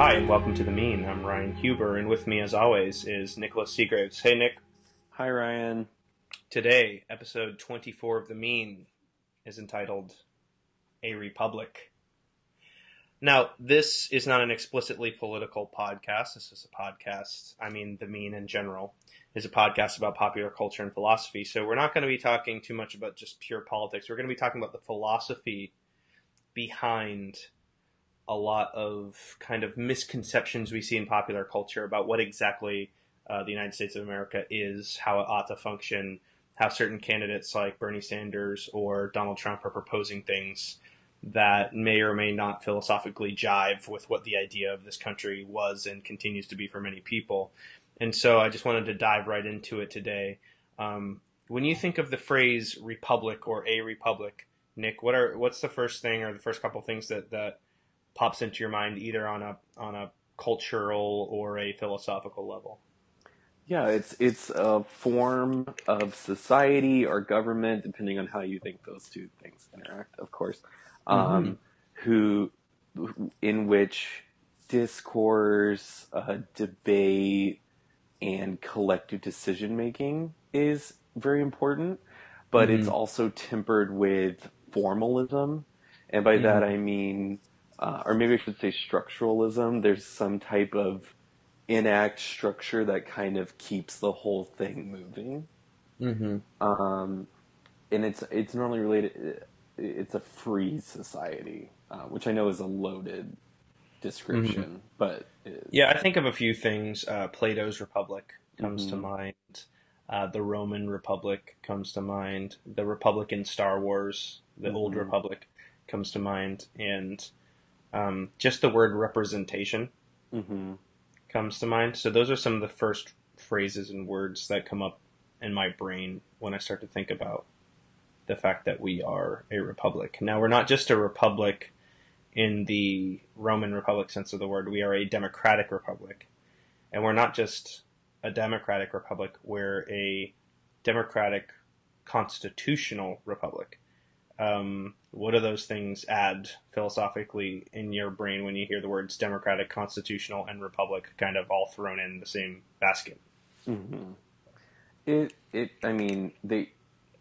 Hi, and welcome to The Mean. I'm Ryan Huber, and with me, as always, is Nicholas Seagraves. Hey, Nick. Hi, Ryan. Today, episode 24 of The Mean is entitled A Republic. Now, this is not an explicitly political podcast. This is a podcast, I mean, The Mean in general, is a podcast about popular culture and philosophy. So we're not going to be talking too much about just pure politics. We're going to be talking about the philosophy behind a lot of kind of misconceptions we see in popular culture about what exactly uh, the United States of America is, how it ought to function, how certain candidates like Bernie Sanders or Donald Trump are proposing things that may or may not philosophically jive with what the idea of this country was and continues to be for many people. And so I just wanted to dive right into it today. Um, when you think of the phrase republic or a republic, Nick, what are what's the first thing or the first couple things that that pops into your mind either on a on a cultural or a philosophical level? Yeah, it's it's a form of society or government, depending on how you think those two things interact, of course. Mm-hmm. Um, who, in which discourse, uh, debate, and collective decision making is very important, but mm-hmm. it's also tempered with formalism, and by mm-hmm. that I mean uh, or maybe I should say structuralism. There's some type of enact structure that kind of keeps the whole thing moving. Mm-hmm. Um, and it's it's normally related. It's a free society, uh, which I know is a loaded description, mm-hmm. but yeah, I think of a few things. Uh, Plato's Republic comes mm-hmm. to mind. Uh, the Roman Republic comes to mind. The Republic in Star Wars, the Old mm-hmm. Republic, comes to mind, and um, just the word representation mm-hmm. comes to mind. So those are some of the first phrases and words that come up in my brain when I start to think about the fact that we are a republic. Now we're not just a republic in the Roman Republic sense of the word. We are a democratic republic, and we're not just a democratic republic. We're a democratic constitutional republic. Um, what do those things add philosophically in your brain when you hear the words democratic, constitutional, and republic kind of all thrown in the same basket? Mm-hmm. It, it, I mean, they,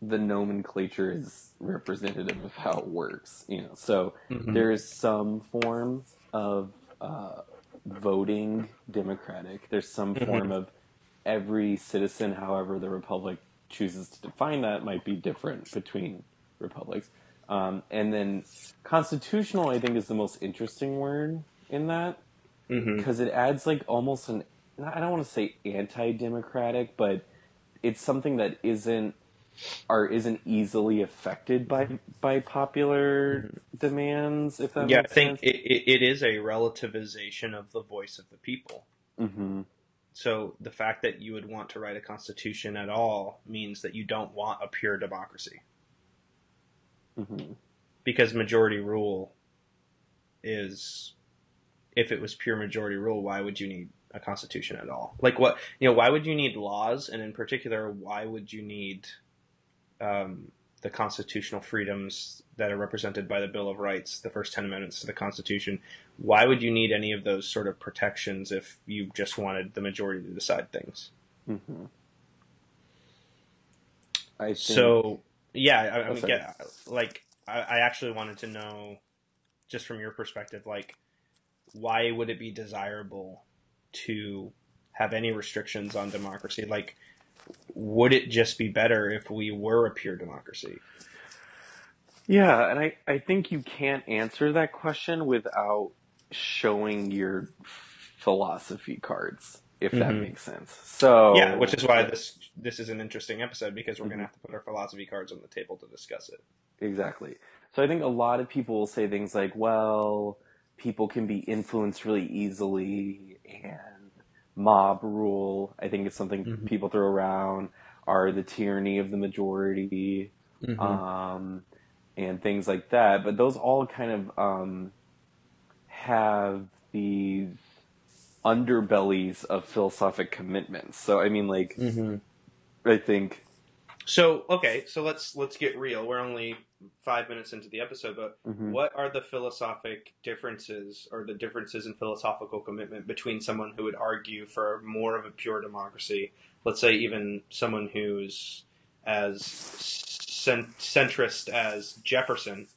the nomenclature is representative of how it works, you know. So mm-hmm. there is some form of uh, voting democratic. There's some mm-hmm. form of every citizen, however the republic chooses to define that, might be different between republics. Um, and then constitutional, I think, is the most interesting word in that because mm-hmm. it adds like almost an I don't want to say anti-democratic, but it's something that isn't or isn't easily affected by by popular mm-hmm. demands. If that yeah, I think it, it is a relativization of the voice of the people. Mm-hmm. So the fact that you would want to write a constitution at all means that you don't want a pure democracy. Mm-hmm. Because majority rule is, if it was pure majority rule, why would you need a constitution at all? Like what, you know, why would you need laws? And in particular, why would you need um, the constitutional freedoms that are represented by the Bill of Rights, the first 10 amendments to the Constitution? Why would you need any of those sort of protections if you just wanted the majority to decide things? Mm-hmm. I think... So yeah, I, I mean, yeah, like I, I actually wanted to know, just from your perspective, like why would it be desirable to have any restrictions on democracy? Like, would it just be better if we were a pure democracy? Yeah, and I, I think you can't answer that question without showing your philosophy cards if that mm-hmm. makes sense. So yeah, which is why this this is an interesting episode because we're mm-hmm. going to have to put our philosophy cards on the table to discuss it. Exactly. So I think a lot of people will say things like, "Well, people can be influenced really easily," and mob rule. I think it's something mm-hmm. people throw around. Are the tyranny of the majority, mm-hmm. um, and things like that. But those all kind of um, have these underbellies of philosophic commitments. So I mean, like, mm-hmm. I think. So okay, so let's let's get real. We're only five minutes into the episode, but Mhm. what are the philosophic differences or the differences in philosophical commitment between someone who would argue for more of a pure democracy, let's say even someone who's as cent- centrist as Jefferson,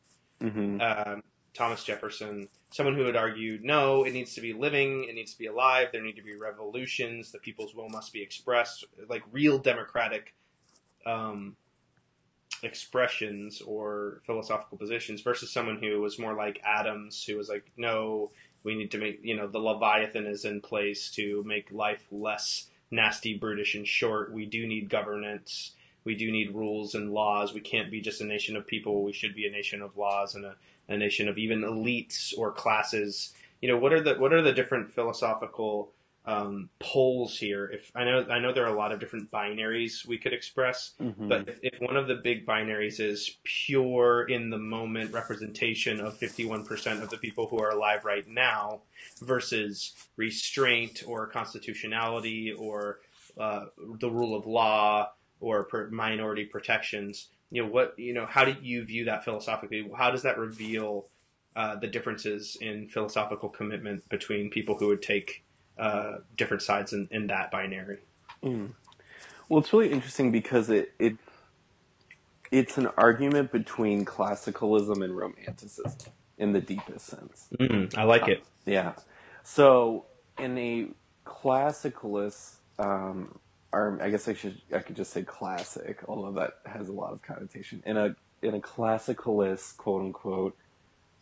Mhm. um, Thomas Jefferson, someone who would argue, no, it needs to be living, it needs to be alive, there need to be revolutions, the people's will must be expressed, like real democratic um, expressions or philosophical positions, versus someone who was more like Adams, who was like, no, we need to make, you know, the Leviathan is in place to make life less nasty, brutish, and short. We do need governance. We do need rules and laws. We can't be just a nation of people. We should be a nation of laws and a, a nation of even elites or classes. You know, what are the what are the different philosophical um, poles here? If I know I know there are a lot of different binaries we could express, Mhm. but if, if one of the big binaries is pure in the moment representation of 51% of the people who are alive right now versus restraint or constitutionality or uh, the rule of law or per minority protections, you know, what, you know, how do you view that philosophically? How does that reveal uh, the differences in philosophical commitment between people who would take uh, different sides in, in that binary? Mm. Well, it's really interesting because it, it it's an argument between classicalism and romanticism in the deepest sense. Mm, I like it. Yeah. So in a classicalist, um, or I guess I should I could just say classic, although that has a lot of connotation. In a in a classicalist, quote unquote,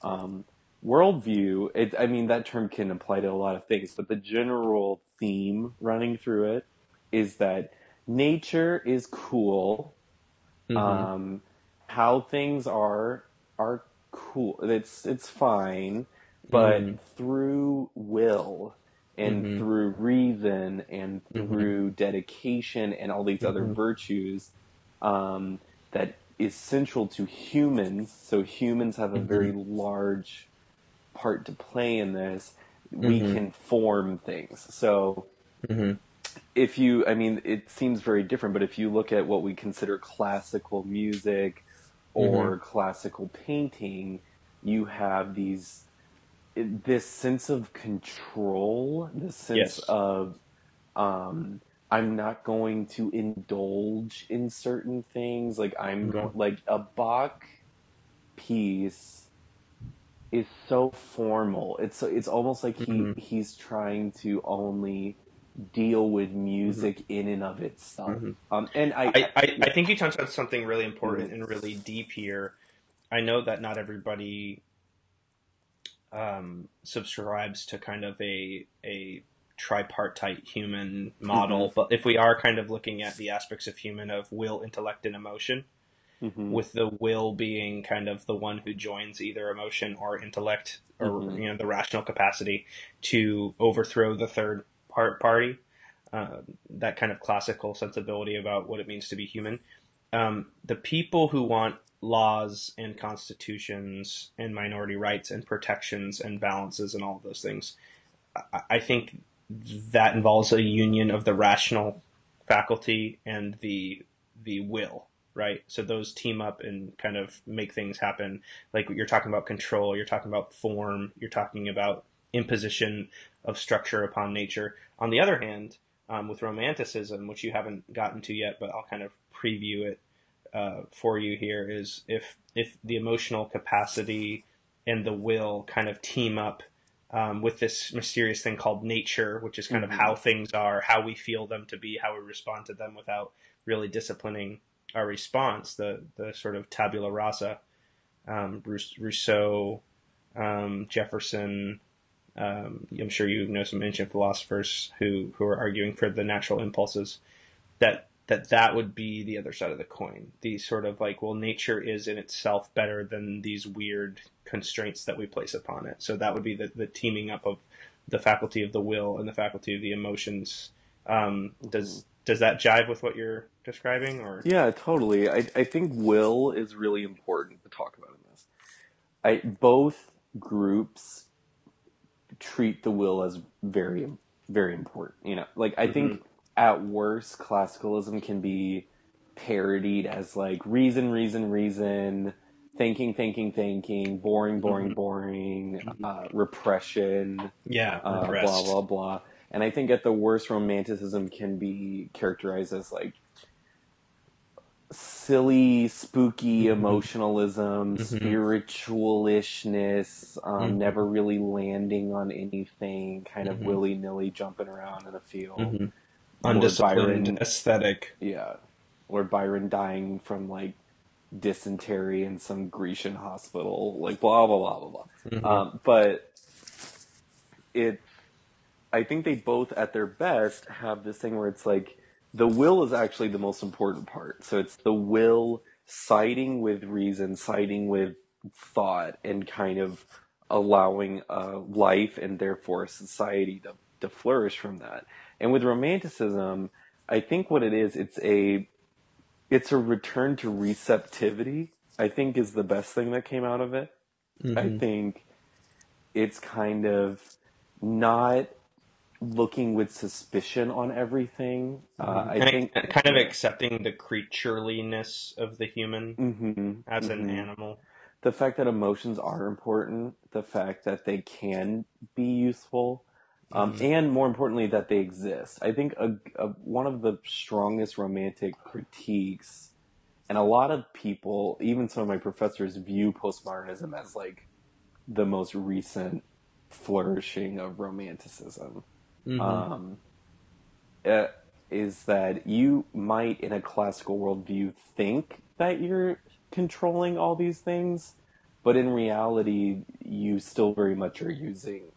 um, worldview, it, I mean that term can apply to a lot of things, but the general theme running through it is that nature is cool. Mhm. Um, how things are are cool. It's it's fine, but Mhm. through will and Mhm. through reason and Mhm. through dedication and all these other Mhm. virtues um, that is central to humans. So humans have a Mhm. very large part to play in this. We can form things. So if you, I mean, it seems very different, but if you look at what we consider classical music or classical painting, you have these, this sense of control, this sense Yes. of, um, I'm not going to indulge in certain things. Like I'm like a Bach piece is so formal. It's so, it's almost like he Mhm. he's trying to only deal with music in and of itself. Mhm. Um, and I, I, I, I think you touched on something really important and really deep here. I know that not everybody um, subscribes to kind of a a tripartite human model, but if we are kind of looking at the aspects of human of will, intellect, and emotion, Mhm. with the will being kind of the one who joins either emotion or intellect or Mhm. you know the rational capacity to overthrow the third part party uh, that kind of classical sensibility about what it means to be human um, the people who want laws and constitutions and minority rights and protections and balances and all of those things I, think that involves a union of the rational faculty and the the will right? So those team up and kind of make things happen. Like you're talking about control, you're talking about form, you're talking about imposition of structure upon nature. On the other hand, um, with romanticism, which you haven't gotten to yet, but I'll kind of preview it uh, for you here, is if if the emotional capacity and the will kind of team up. Um, with this mysterious thing called nature, which is kind Mhm. of how things are, how we feel them to be, how we respond to them without really disciplining our response, the the sort of tabula rasa, um, Rousseau, um, Jefferson. Um, I'm sure you know some ancient philosophers who who are arguing for the natural impulses. That that that would be the other side of the coin. The sort of like, well, nature is in itself better than these weird constraints that we place upon it. So that would be the the teaming up of the faculty of the will and the faculty of the emotions. Um, does does that jive with what you're describing, or Yeah, totally. I, I think will is really important to talk about in this. I both groups treat the will as very very important. You know, like I think at worst, classicalism can be parodied as like reason, reason, reason, thinking, thinking, thinking, boring, boring, Mhm. boring, uh, repression, Yeah, uh, blah, blah, blah. And I think at the worst, romanticism can be characterized as like silly, spooky Mhm. emotionalism, Mhm. spiritualishness, um, Mhm. never really landing on anything, kind of Mhm. willy nilly jumping around in a field. Undisciplined Byron- aesthetic. Yeah. Lord Byron dying from like dysentery in some Grecian hospital, like blah blah blah blah blah. Mhm. Um, but it, I think they both at their best have this thing where it's like the will is actually the most important part. So it's the will siding with reason, siding with thought, and kind of allowing uh, life and therefore society to, to flourish from that. And with romanticism, I think what it is, it's a it's a return to receptivity. I think is the best thing that came out of it. I Mhm. think it's kind of not looking with suspicion on everything. Uh, I And think kind of accepting the creatureliness of the human Mhm, as an mhm. animal. the fact that emotions are important, the fact that they can be useful, um, Mhm. and more importantly, that they exist. I think a, a, one of the strongest romantic critiques, and a lot of people, even some of my professors, view postmodernism as like the most recent flourishing of romanticism. Mhm. Um, uh, is that you might, in a classical worldview, think that you're controlling all these things, but in reality, you still very much are using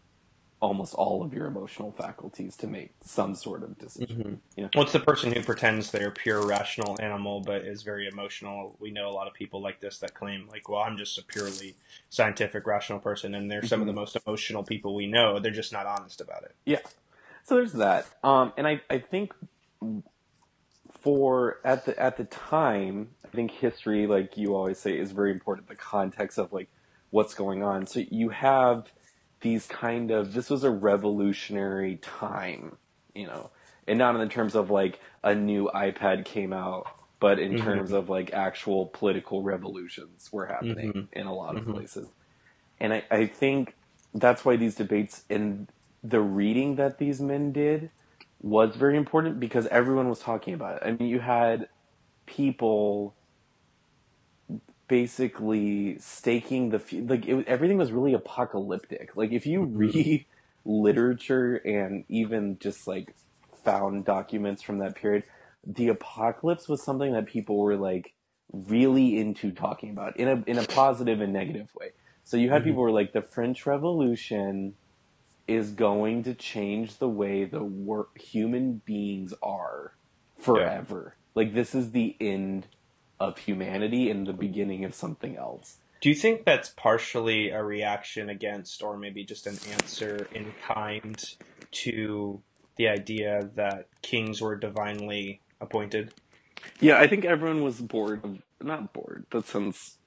almost all of your emotional faculties to make some sort of decision. Mhm. Yeah. Well, it's the person who pretends they're a pure rational animal but is very emotional. We know a lot of people like this that claim, like, well, I'm just a purely scientific, rational person, and they're some of the most emotional people we know. They're just not honest about it. Yeah. So there's that. Um, and I, I think for at the at the time, I think history, like you always say, is very important. The context of like what's going on. So you have these kind of this was a revolutionary time, you know, and not in the terms of like a new iPad came out, but in Mhm. terms of like actual political revolutions were happening Mhm. in a lot of Mhm. places. And I, I think that's why these debates and the reading that these men did was very important because everyone was talking about it. I mean, you had people basically staking the fu- like it, everything was really apocalyptic. Like if you Mhm. read literature and even just like found documents from that period, the apocalypse was something that people were like really into talking about in a in a positive and negative way. So you had Mhm. people who were like the French Revolution is going to change the way the wor- human beings are forever. Like this is the end of humanity and the beginning of something else. Do you think that's partially a reaction against, or maybe just an answer in kind to the idea that kings were divinely appointed? Yeah, I think everyone was bored of not bored. That sounds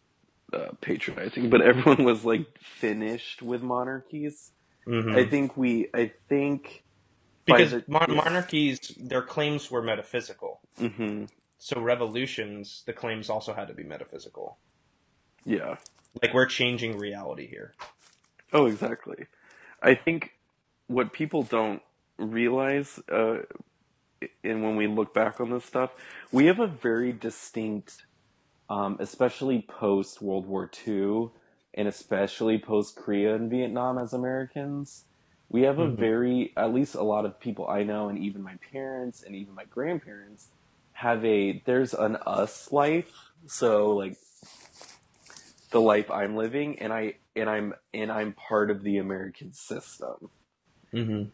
uh, patronizing, but everyone was like finished with monarchies. Mhm. I think we. I think because the- mon- yeah. monarchies, their claims were metaphysical. hmm So revolutions, the claims also had to be metaphysical. Yeah. Like we're changing reality here. Oh, exactly. I think what people don't realize, uh, and when we look back on this stuff, we have a very distinct, um, especially post World War II, and especially post Korea and Vietnam as Americans. We have a Mhm. very, at least a lot of people I know, and even my parents and even my grandparents, have a there's an us life. So like the life I'm living, and I and I'm and I'm part of the American system. Mm-hmm.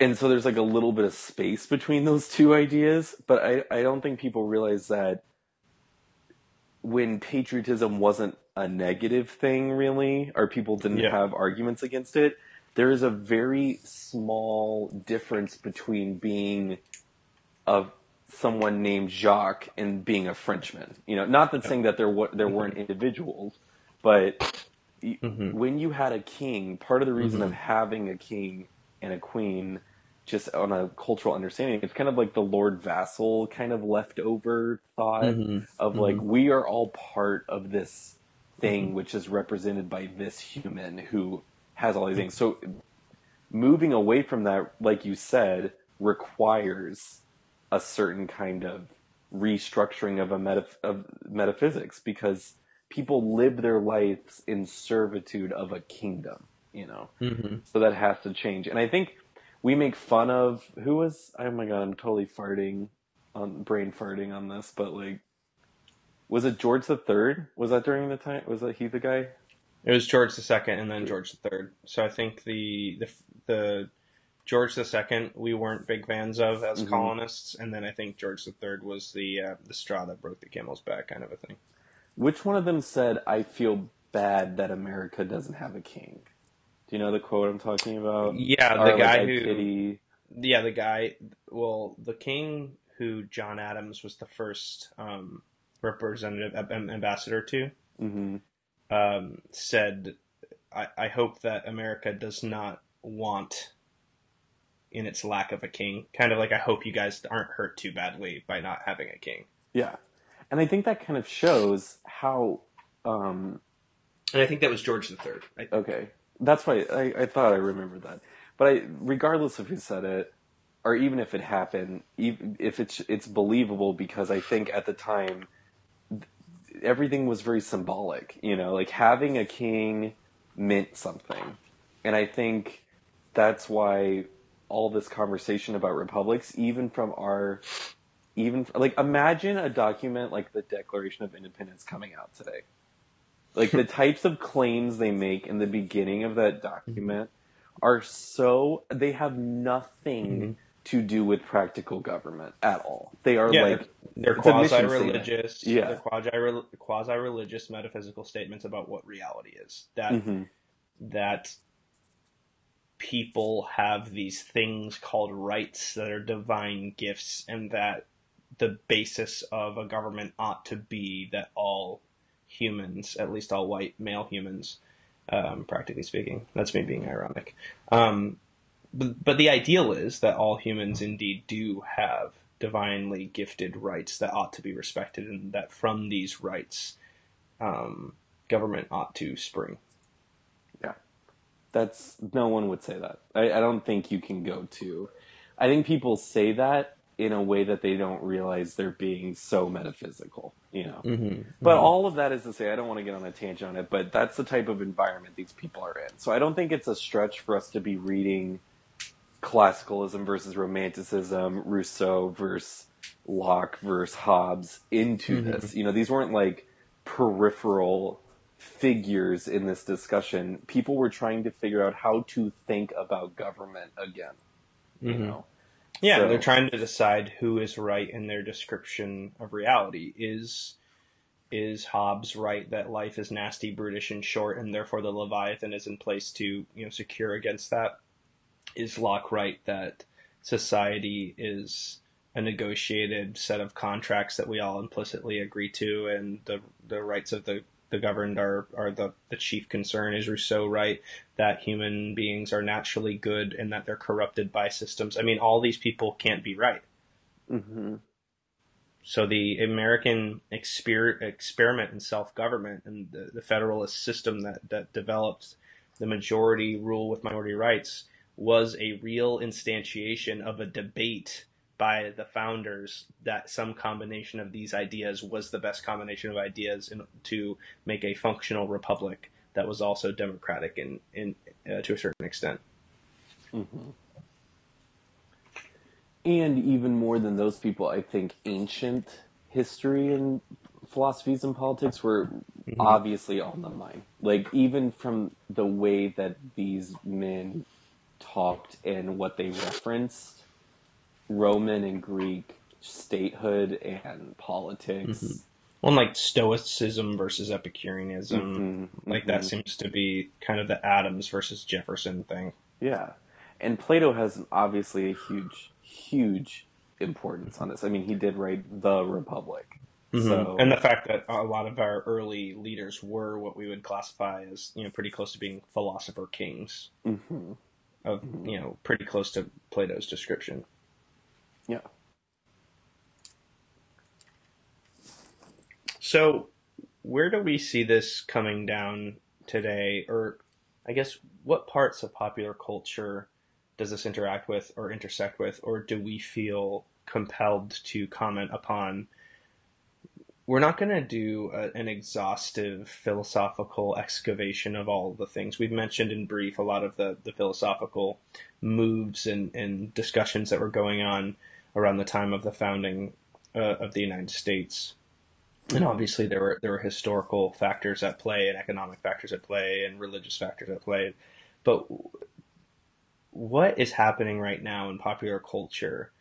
And so there's like a little bit of space between those two ideas, but I, I don't think people realize that when patriotism wasn't a negative thing really, or people didn't Yeah. have arguments against it, there is a very small difference between being of someone named Jacques and being a Frenchman. You know, not that saying that there wa- there weren't individuals, but Mhm. when you had a king, part of the reason Mhm. of having a king and a queen just on a cultural understanding, it's kind of like the Lord vassal kind of leftover thought Mhm. of like we are all part of this thing which is represented by this human who has all these things. So moving away from that, like you said, requires a certain kind of restructuring of a metaph- of metaphysics because people live their lives in servitude of a kingdom, you know. Mhm. So that has to change. And I think we make fun of who was oh my god, I'm totally farting on brain farting on this, but like was it George the Third? Was that during the time? Was that he the guy? It was George the Second and then George the Third. So I think the the the George II, we weren't big fans of as Mhm. colonists, and then I think George III was the uh, the straw that broke the camel's back kind of a thing. Which one of them said, "I feel bad that America doesn't have a king"? Do you know the quote I'm talking about? Yeah, the like, guy I who pity- yeah the guy well the king who John Adams was the first um, representative ambassador to Mhm. um, said, I, I hope that America does not want in its lack of a king. Kind of like, I hope you guys aren't hurt too badly by not having a king. Yeah, and I think that kind of shows how. Um, And I think that was George the Third. I, okay, that's why I, I thought I remembered that. But I, regardless of who said it, or even if it happened, even if it's it's believable because I think at the time everything was very symbolic. You know, like having a king meant something, and I think that's why all this conversation about republics, even from our, even like imagine a document like the Declaration of Independence coming out today. Like the types of claims they make in the beginning of that document are so they have nothing Mhm. to do with practical government at all. They are Yeah, like they're mission quasi religious, Yeah. they're quasi quasi religious metaphysical statements about what reality is. That mhm, that people have these things called rights that are divine gifts and that the basis of a government ought to be that all humans, at least all white male humans, um, practically speaking, that's me being ironic. Um, but, but the ideal is that all humans indeed do have divinely gifted rights that ought to be respected, and that from these rights, um, government ought to spring. That's no one would say that. I, I don't think you can go to. I think people say that in a way that they don't realize they're being so metaphysical. You know. Mm-hmm. But all of that is to say, I don't want to get on a tangent on it, but that's the type of environment these people are in. So I don't think it's a stretch for us to be reading classicalism versus romanticism, Rousseau versus Locke versus Hobbes into Mhm. this. You know, these weren't like peripheral figures in this discussion. People were trying to figure out how to think about government again. You Mhm. know? Yeah, So- they're trying to decide who is right in their description of reality. Is is Hobbes right that life is nasty, brutish, and short, and therefore the Leviathan is in place to you know secure against that? Is Locke right that society is a negotiated set of contracts that we all implicitly agree to, and the the rights of the the governed are are the, the chief concern? Is Rousseau right that human beings are naturally good and that they're corrupted by systems? I mean, all these people can't be right. hmm So the American exper- experiment in self government and the, the federalist system that, that developed the majority rule with minority rights was a real instantiation of a debate by the founders that some combination of these ideas was the best combination of ideas in, to make a functional republic that was also democratic in, in uh, to a certain extent. Mm-hmm. And even more than those people, I think ancient history and philosophies and politics were obviously on the mind. Like even from the way that these men talked and what they referenced, Roman and Greek statehood and politics. One like Stoicism versus Epicureanism. Mhm, Like that mhm. seems to be kind of the Adams versus Jefferson thing. Yeah. And Plato has obviously a huge, huge importance on this. I mean, he did write The Republic. So, and the fact that a lot of our early leaders were what we would classify as you know pretty close to being philosopher kings. Mhm. of you know pretty close to Plato's description. Yeah. So, where do we see this coming down today, or I guess what parts of popular culture does this interact with or intersect with, or do we feel compelled to comment upon? We're not going to do a, an exhaustive philosophical excavation of all the things. We've mentioned in brief a lot of the, the philosophical moves and, and discussions that were going on around the time of the founding uh, of the United States. And obviously, there were there were historical factors at play, and economic factors at play, and religious factors at play. But what is happening right now in popular culture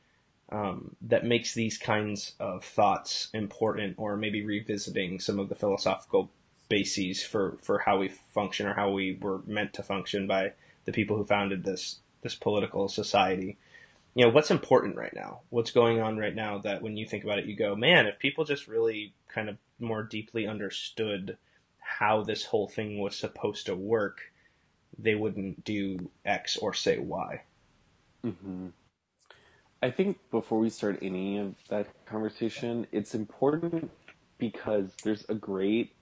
um, that makes these kinds of thoughts important, or maybe revisiting some of the philosophical bases for, for how we function or how we were meant to function by the people who founded this this political society? You know, what's important right now? What's going on right now that when you think about it, you go, man, if people just really kind of more deeply understood how this whole thing was supposed to work, they wouldn't do X or say Y. Mm-hmm. I think before we start any of that conversation, it's important because there's a great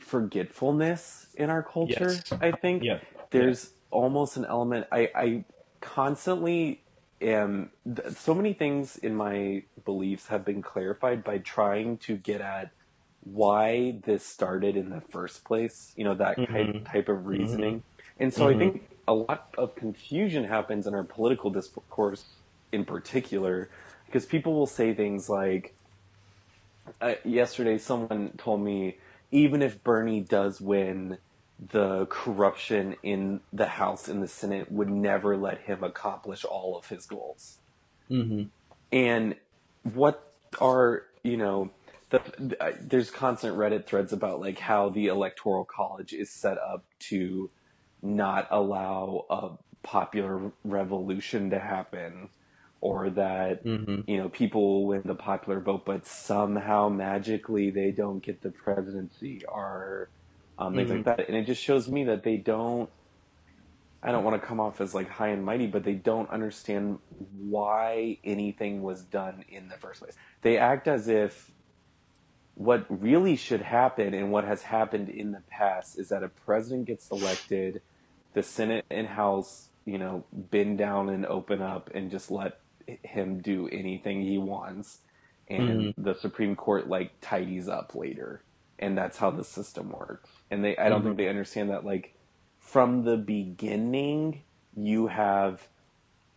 forgetfulness in our culture. Yes. I think Yeah. there's almost an element. I, I constantly am. th- So many things in my beliefs have been clarified by trying to get at why this started in the first place. You know that type Mhm. type of reasoning. And so I Mhm. think a lot of confusion happens in our political discourse in particular because people will say things like uh, yesterday someone told me even if Bernie does win the corruption in the House and the Senate would never let him accomplish all of his goals. Mm-hmm. And what are, you know, the, there's constant Reddit threads about like how the electoral college is set up to not allow a popular revolution to happen or that Mm-hmm. you know people win the popular vote but somehow magically they don't get the presidency or um, things like that. And it just shows me that they don't i don't want to come off as like high and mighty but they don't understand why anything was done in the first place. They act as if what really should happen and what has happened in the past is that a president gets elected, the Senate and House, you know, bend down and open up and just let him do anything he wants, and the Supreme Court like tidies up later, and that's how the system works. And they, I don't think mm-hmm. they understand that like from the beginning, you have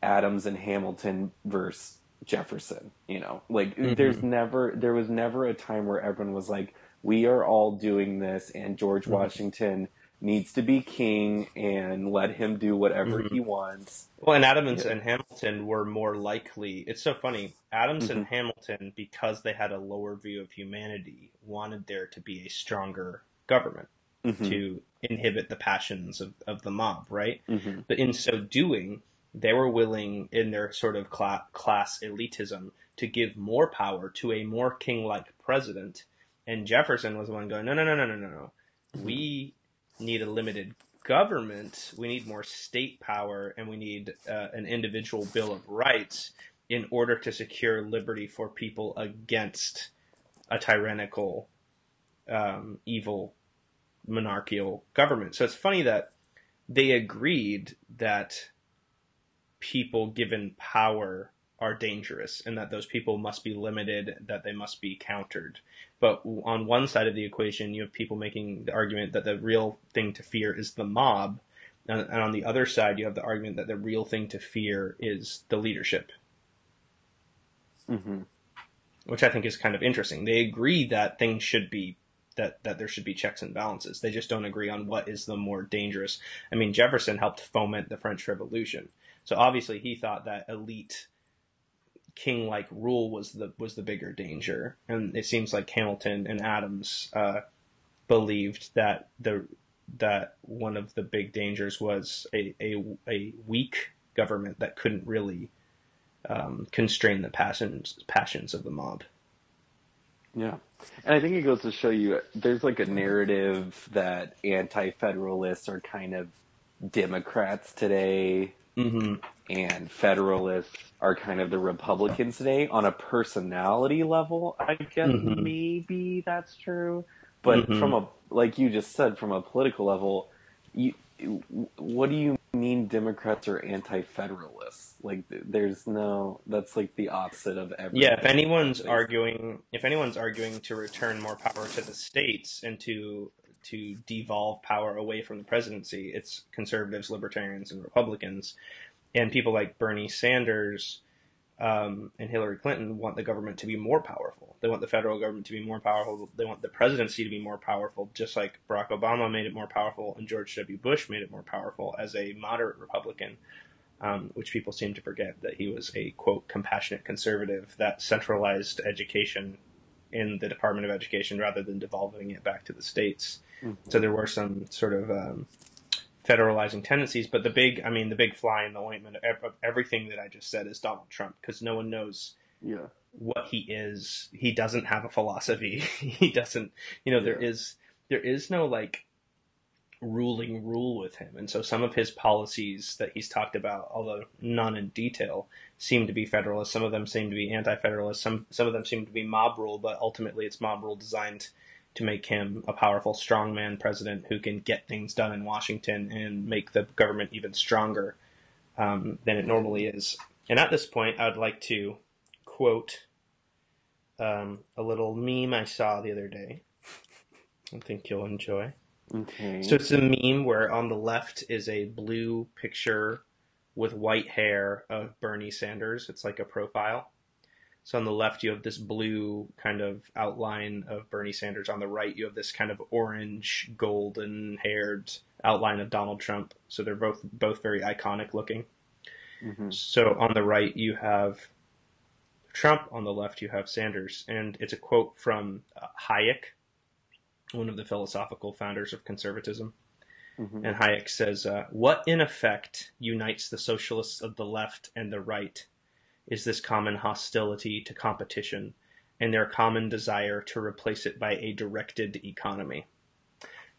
Adams and Hamilton versus Jefferson. You know, like mm-hmm. there's never there was never a time where everyone was like, we are all doing this, and George mm-hmm. Washington needs to be king and let him do whatever mm-hmm. he wants. Well, and Adams and Hamilton were more likely. It's so funny. Adams and mm-hmm. Hamilton, because they had a lower view of humanity, wanted there to be a stronger government mm-hmm. to inhibit the passions of, of the mob, right? Mhm. But in so doing, they were willing, in their sort of cla- class elitism, to give more power to a more king-like president. And Jefferson was the one going, no, no, no, no, no, no, no. We need a limited government. We need more state power, and we need uh, an individual bill of rights in order to secure liberty for people against a tyrannical, um, evil, monarchical government. So it's funny that they agreed that people given power are dangerous and that those people must be limited, that they must be countered. But on one side of the equation, you have people making the argument that the real thing to fear is the mob. And, on the other side, you have the argument that the real thing to fear is the leadership, hmm which I think is kind of interesting. They agree that things should be that that there should be checks and balances. They just don't agree on what is the more dangerous. I mean, Jefferson helped foment the French Revolution, so obviously he thought that elite king-like rule was the was the bigger danger, and it seems like Hamilton and Adams uh, believed that the that one of the big dangers was a a, a weak government that couldn't really um, constrain the passions passions of the mob. Yeah. And I think it goes to show you there's like a narrative that anti federalists are kind of Democrats today Mm-hmm. and Federalists are kind of the Republicans today. On a personality level, I guess Mhm. maybe that's true. But Mhm. from a like you just said, from a political level, you what do you mean Democrats are anti-federalists? Like, there's no. That's like the opposite of everything. Yeah, if anyone's arguing, if anyone's arguing to return more power to the states and to to devolve power away from the presidency, it's conservatives, libertarians, and Republicans, and people like Bernie Sanders um, and Hillary Clinton want the government to be more powerful. They want the federal government to be more powerful. They want the presidency to be more powerful, just like Barack Obama made it more powerful and George W. Bush made it more powerful as a moderate Republican um, which people seem to forget that he was a quote compassionate conservative that centralized education in the Department of Education rather than devolving it back to the states. Mhm. So there were some sort of um, federalizing tendencies, but the big, I mean, the big fly in the ointment of everything that I just said is Donald Trump because no one knows Yeah. what he is. He doesn't have a philosophy. he doesn't, you know, there Yeah. is there is no like ruling rule with him. And so some of his policies that he's talked about, although none in detail, seem to be federalist. Some of them seem to be anti-federalist. Some some of them seem to be mob rule, but ultimately it's mob rule designed to make him a powerful strongman president who can get things done in Washington and make the government even stronger um, than it normally is. And at this point, I would like to quote um, a little meme I saw the other day. I think you'll enjoy. Okay. So it's a meme where on the left is a blue picture with white hair of Bernie Sanders. It's like a profile. So on the left you have this blue kind of outline of Bernie Sanders. On the right you have this kind of orange, golden haired outline of Donald Trump. So they're both both very iconic looking. Mhm. So on the right you have Trump, on the left you have Sanders, and it's a quote from uh, Hayek, one of the philosophical founders of conservatism. Mhm. And Hayek says, uh, What in effect unites the socialists of the left and the right is this common hostility to competition and their common desire to replace it by a directed economy.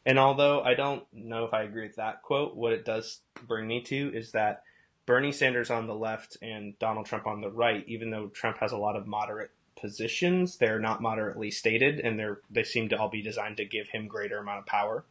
And although I don't know if I agree with that quote, what it does bring me to is that Bernie Sanders on the left and Donald Trump on the right, even though Trump has a lot of moderate positions, they're not moderately stated and they're they seem to all be designed to give him greater amount of power.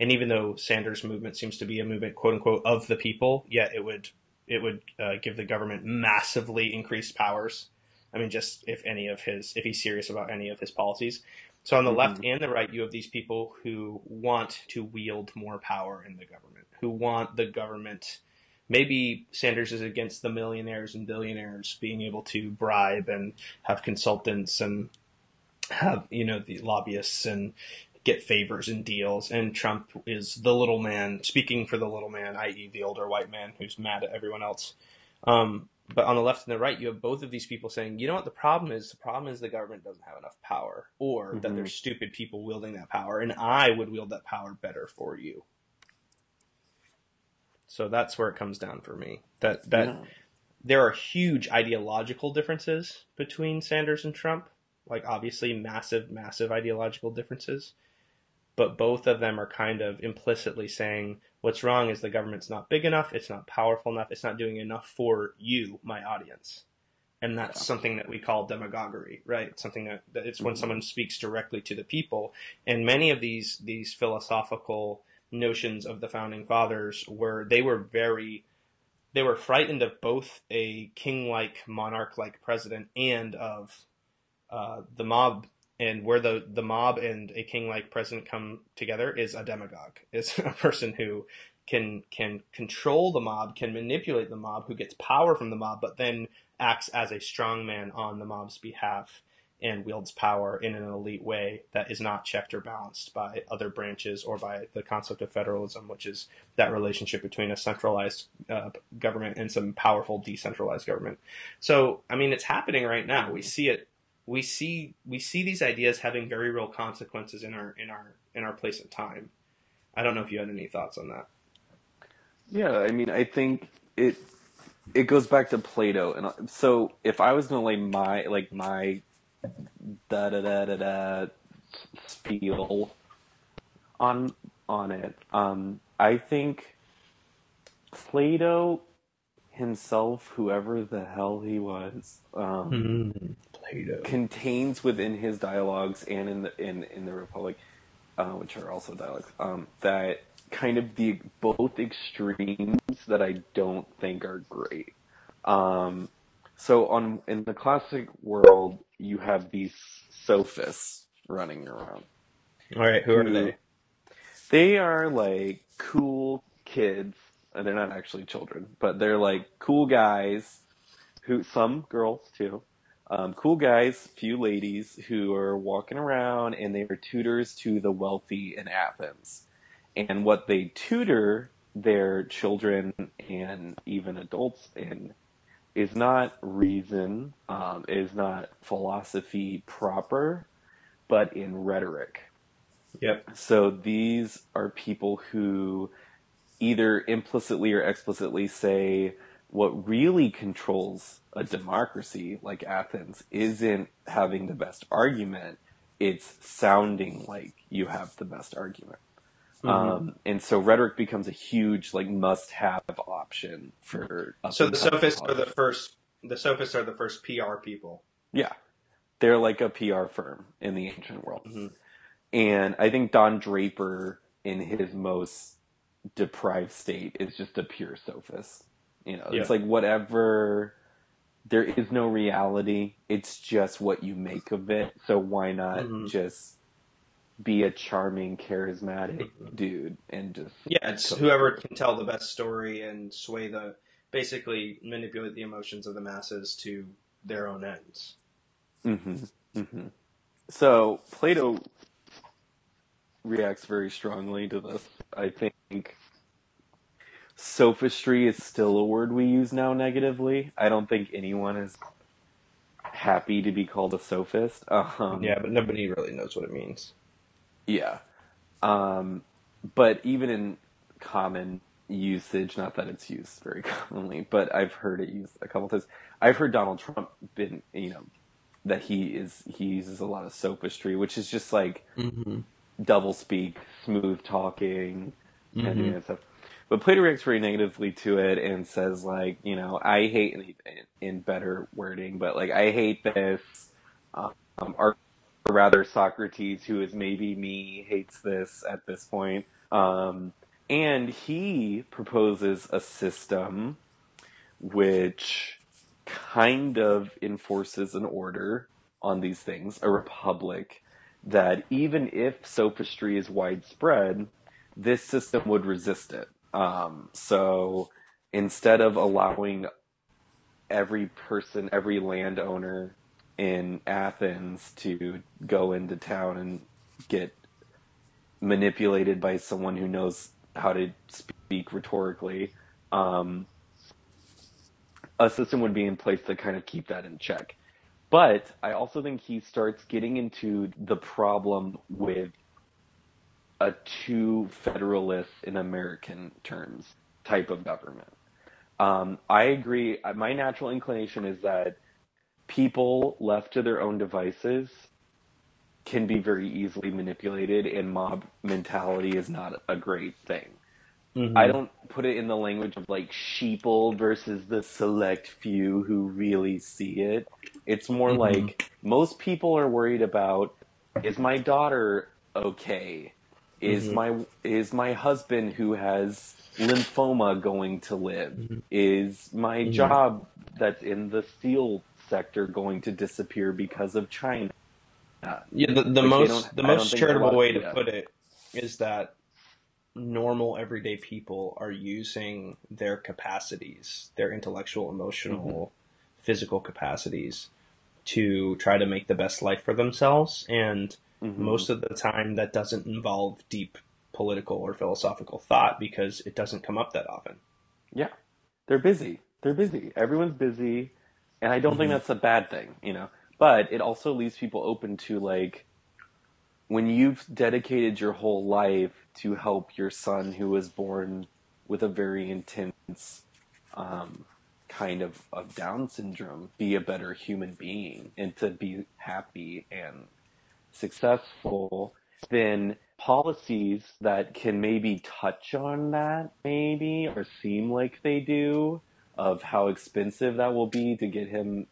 And even though Sanders' movement seems to be a movement, quote unquote, of the people, yet it would it would uh, give the government massively increased powers. I mean, just if any of his if he's serious about any of his policies. So on the Mhm. left and the right, you have these people who want to wield more power in the government, who want the government. Maybe Sanders is against the millionaires and billionaires being able to bribe and have consultants and have you know the lobbyists and get favors and deals. And Trump is the little man, speaking for the little man, i.e., the older white man who's mad at everyone else. Um, but on the left and the right, you have both of these people saying, you know what the problem is? The problem is the government doesn't have enough power, or that Mhm. there's stupid people wielding that power, and I would wield that power better for you. So that's where it comes down for me. That that Yeah. there are huge ideological differences between Sanders and Trump. Like obviously massive, massive ideological differences. But both of them are kind of implicitly saying what's wrong is the government's not big enough, it's not powerful enough, it's not doing enough for you, my audience. And that's Yeah. something that we call demagoguery, right? Something that, that it's when Mhm. someone speaks directly to the people. And many of these these philosophical notions of the founding fathers were they were very they were frightened of both a king-like monarch-like president and of uh, the mob and where the, the mob and a king-like president come together is a demagogue is a person who can can control the mob can manipulate the mob who gets power from the mob but then acts as a strong man on the mob's behalf and wields power in an elite way that is not checked or balanced by other branches or by the concept of federalism, which is that relationship between a centralized uh, government and some powerful decentralized government. So, I mean, it's happening right now. We see it. We see we see these ideas having very real consequences in our in our in our place and time. I don't know if you had any thoughts on that. Yeah, I mean, I think it it goes back to Plato, and uh, so if I was gonna lay my like my da da da da da spiel on on it, um, I think Plato himself, whoever the hell he was, um, Mm, Plato. contains within his dialogues and in the in in the Republic, uh, which are also dialogues, um, that kind of the both extremes that I don't think are great. Um, so on in the classic world, you have these sophists running around. All right, who are they? They are like cool kids. They're not actually children, but they're like cool guys who some girls too. Um, cool guys, few ladies who are walking around and they are tutors to the wealthy in Athens. And what they tutor their children and even adults in is not reason, um, is not philosophy proper, but in rhetoric. Yep. So these are people who either implicitly or explicitly say what really controls a democracy like Athens isn't having the best argument, it's sounding like you have the best argument. Mm-hmm. Um, and so rhetoric becomes a huge like must-have option for. So the sophists are the first. The sophists are the first PR people. Yeah. They're like a PR firm in the ancient world. Mhm. And I think Don Draper, in his most deprived state, is just a pure sophist. You know, it's like whatever, there is no reality. It's just what you make of it. So why not Mhm. just be a charming, charismatic dude and just. Yeah, it's whoever can tell the best story and sway the, basically manipulate the emotions of the masses to their own ends. hmm hmm So Plato reacts very strongly to this. I think sophistry is still a word we use now negatively. I don't think anyone is happy to be called a sophist. Um, Yeah, but nobody really knows what it means. Yeah. Um, but even in common usage, not that it's used very commonly, but I've heard it used a couple times. I've heard Donald Trump been, you know, that he is he uses a lot of sophistry, which is just like Mm-hmm. double speak, smooth talking, and Mhm. doing that stuff. But Plato reacts very negatively to it and says like, you know, I hate in, in better wording, but like I hate this. Um, or rather, Socrates, who is maybe me, hates this at this point. Um, and he proposes a system which kind of enforces an order on these things, a republic, that even if sophistry is widespread, this system would resist it. Um, so instead of allowing every person, every landowner in Athens to go into town and get manipulated by someone who knows how to speak rhetorically, um, a system would be in place to kind of keep that in check. But I also think he starts getting into the problem with a too federalist in American terms type of government. Um, I agree. My natural inclination is that people left to their own devices can be very easily manipulated, and mob mentality is not a great thing. Mm-hmm. I don't put it in the language of like sheeple versus the select few who really see it. It's more Mhm. like most people are worried about is my daughter okay? Is Mhm. my is my husband who has lymphoma going to live? Mhm. Is my Mhm. job that's in the steel sector going to disappear because of China? Yeah, the, the Like, most the most charitable way to put it is that normal everyday people are using their capacities, their intellectual, emotional, Mm-hmm. physical capacities to try to make the best life for themselves and Mhm. most of the time that doesn't involve deep political or philosophical thought because it doesn't come up that often. Yeah, they're busy. They're busy. Everyone's busy, and I don't think Mhm. that's a bad thing, you know. But it also leaves people open to like when you've dedicated your whole life to help your son who was born with a very intense um, kind of, of Down syndrome be a better human being and to be happy and successful, then policies that can maybe touch on that, maybe, or seem like they do, of how expensive that will be to get him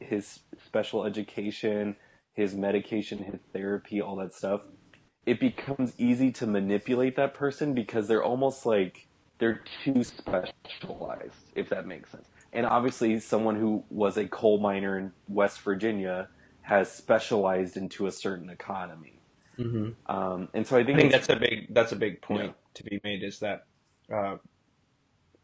his special education, his medication, his therapy, all that stuff, it becomes easy to manipulate that person because they're almost like they're too specialized, if that makes sense. And obviously, someone who was a coal miner in West Virginia has specialized into a certain economy. Mm-hmm. Um, and so I think, I think that's a big that's a big point yeah. to be made is that uh,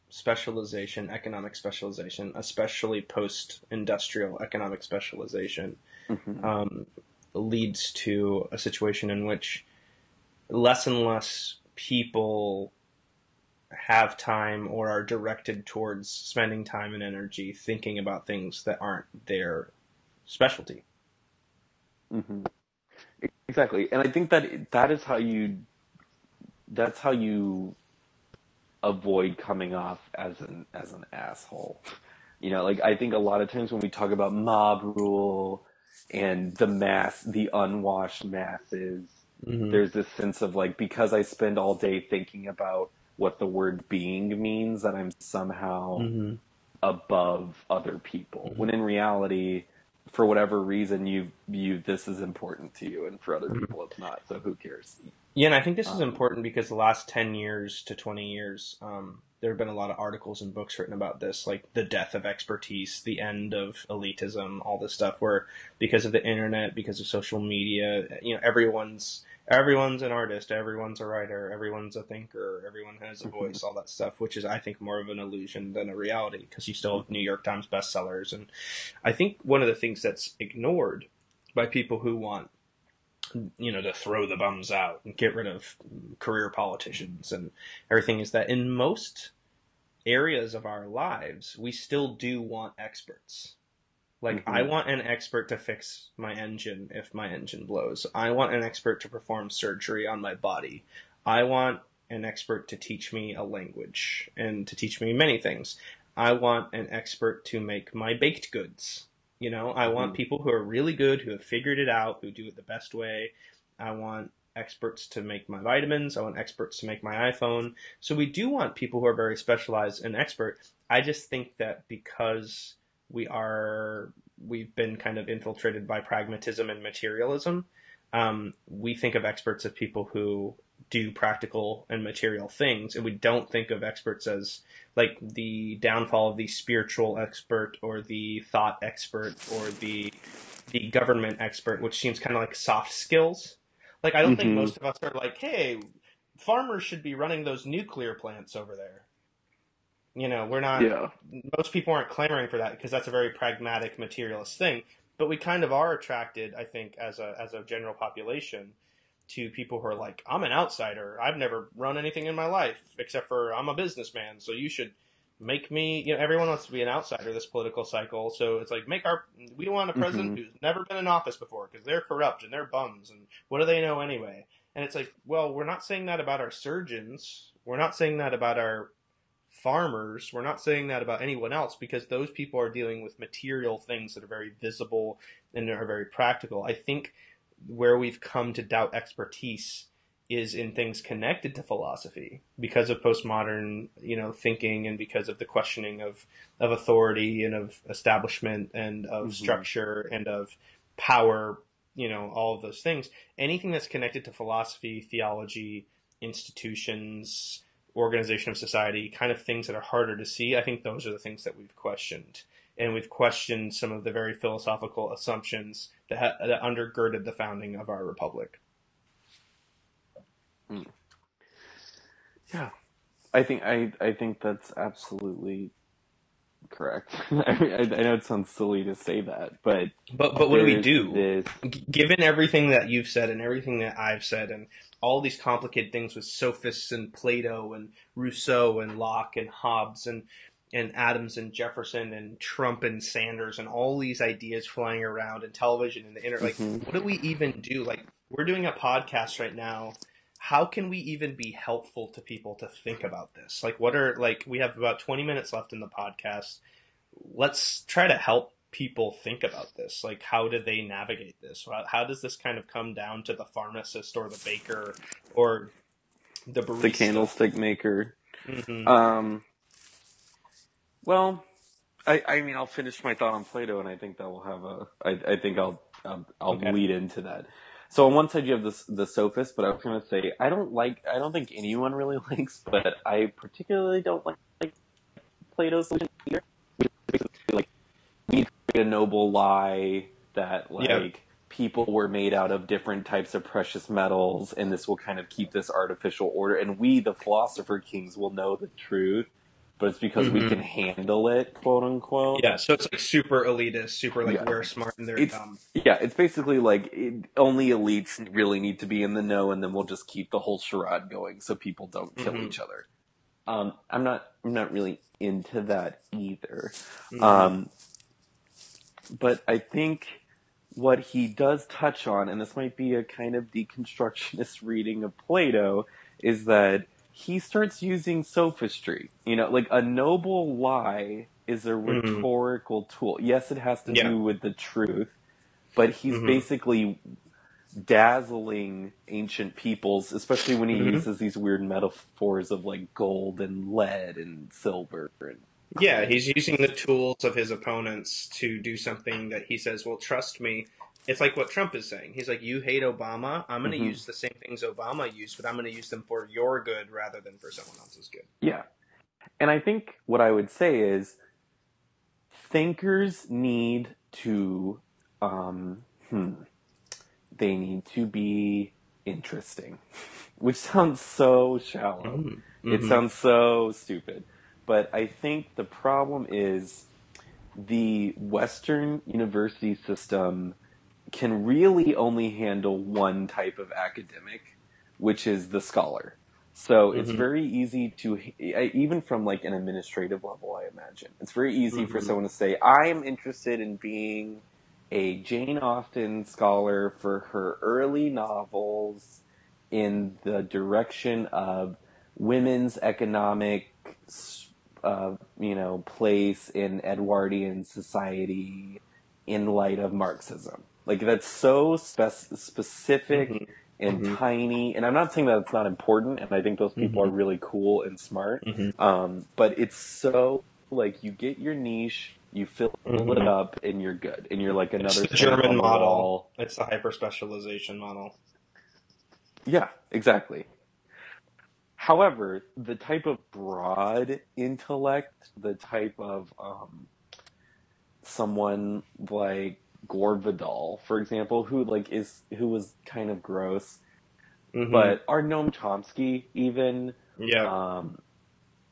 specialization, economic specialization, especially post-industrial economic specialization, mm-hmm. um, leads to a situation in which less and less people have time or are directed towards spending time and energy thinking about things that aren't their specialty. Mm-hmm. Exactly, and I think that that is how you that's how you avoid coming off as an as an asshole. You know, like I think a lot of times when we talk about mob rule and the mass, the unwashed masses, mm-hmm. there's this sense of like because I spend all day thinking about what the word being means that I'm somehow mm-hmm. above other people. Mm-hmm. When in reality, for whatever reason you view this is important to you and for other mm-hmm. people it's not. So who cares? Yeah, and I think this is um, important because the last 10 years to 20 years, um, there have been a lot of articles and books written about this, like the death of expertise, the end of elitism, all this stuff, where because of the internet, because of social media, you know, everyone's everyone's an artist, everyone's a writer, everyone's a thinker, everyone has a voice, all that stuff, which is I think more of an illusion than a reality because you still have New York Times bestsellers, and I think one of the things that's ignored by people who want you know, to throw the bums out and get rid of career politicians and everything is that in most areas of our lives, we still do want experts. Like, mm-hmm. I want an expert to fix my engine if my engine blows. I want an expert to perform surgery on my body. I want an expert to teach me a language and to teach me many things. I want an expert to make my baked goods. You know, I want mm-hmm. people who are really good, who have figured it out, who do it the best way. I want experts to make my vitamins. I want experts to make my iPhone. So we do want people who are very specialized and expert. I just think that because we are, we've been kind of infiltrated by pragmatism and materialism. Um, we think of experts as people who do practical and material things, and we don't think of experts as like the downfall of the spiritual expert or the thought expert or the the government expert, which seems kind of like soft skills. Like I don't mm-hmm. think most of us are like, hey, farmers should be running those nuclear plants over there. You know, we're not. Yeah. Most people aren't clamoring for that because that's a very pragmatic, materialist thing. But we kind of are attracted, I think, as a as a general population, to people who are like, I'm an outsider. I've never run anything in my life except for I'm a businessman. So you should make me, you know, everyone wants to be an outsider this political cycle. So it's like, make our, we want a president mm-hmm. who's never been in office before because they're corrupt and they're bums. And what do they know anyway? And it's like, well, we're not saying that about our surgeons. We're not saying that about our farmers. We're not saying that about anyone else because those people are dealing with material things that are very visible and are very practical. I think where we've come to doubt expertise is in things connected to philosophy because of postmodern, you know, thinking and because of the questioning of, of authority and of establishment and of mm-hmm. structure and of power, you know, all of those things. Anything that's connected to philosophy, theology, institutions, organization of society, kind of things that are harder to see, I think those are the things that we've questioned and we've questioned some of the very philosophical assumptions that, ha- that undergirded the founding of our republic. Hmm. Yeah, I think I I think that's absolutely correct. I, I, know it sounds silly to say that, but but but what do we do? This... Given everything that you've said and everything that I've said, and all these complicated things with sophists and Plato and Rousseau and Locke and Hobbes and and Adams and Jefferson and Trump and Sanders and all these ideas flying around and television and the internet. Like, mm-hmm. what do we even do? Like, we're doing a podcast right now. How can we even be helpful to people to think about this? Like, what are, like, we have about 20 minutes left in the podcast. Let's try to help people think about this? Like, how do they navigate this? How does this kind of come down to the pharmacist or the baker or the barista? The candlestick maker. Mhm. Um, well, I, I mean, I'll finish my thought on Plato, and I think that will have a. I, I think I'll I'll, I'll Okay. lead into that. So on one side you have this the sophist, but I was going to say I don't like. I don't think anyone really likes, but I particularly don't like, like Plato's solution either. Like we need a noble lie that like Yeah. people were made out of different types of precious metals, and this will kind of keep this artificial order. And we, the philosopher kings, will know the truth, but it's because we Mhm. can handle it, quote unquote. Yeah, so it's like super elitist, super like Yeah. we're smart and they're It's- dumb. Yeah, it's basically like it, only elites really need to be in the know, and then we'll just keep the whole charade going so people don't kill Mhm. each other. Um, I'm not. I'm not really into that either. Mhm. Um, but I think what he does touch on, and this might be a kind of deconstructionist reading of Plato, is that he starts using sophistry. You know, like a noble lie is a Mhm. rhetorical tool. Yes, it has to Yeah. do with the truth, but he's Mhm. basically dazzling ancient peoples, especially when he Mhm. uses these weird metaphors of like gold and lead and silver and Yeah, he's using the tools of his opponents to do something that he says, "Well, trust me." It's like what Trump is saying. He's like, "You hate Obama. I'm going to Mhm. use the same things Obama used, but I'm going to use them for your good rather than for someone else's good." Yeah. And I think what I would say is thinkers need to, um, hmm, they need to be interesting, which sounds so shallow. It Mhm. sounds so stupid. But I think the problem is the Western university system can really only handle one type of academic, which is the scholar. So it's Mhm. very easy to, even from like an administrative level, I imagine, it's very easy for Mhm. someone to say, I am interested in being a Jane Austen scholar for her early novels in the direction of women's economic, uh, you know, place in Edwardian society in light of Marxism. Like that's so spec- specific Mhm. and Mhm. tiny. And I'm not saying that it's not important, and I think those people Mhm. are really cool and smart. Mhm. Um, but it's so like you get your niche, you fill it up, and you're good, and you're like It's another the German the model. It's the hyper specialization model. Yeah, exactly. However, the type of broad intellect, the type of um, someone like Gore Vidal, for example, who like is who was kind of gross, Mhm. but or Noam Chomsky, even yeah. um,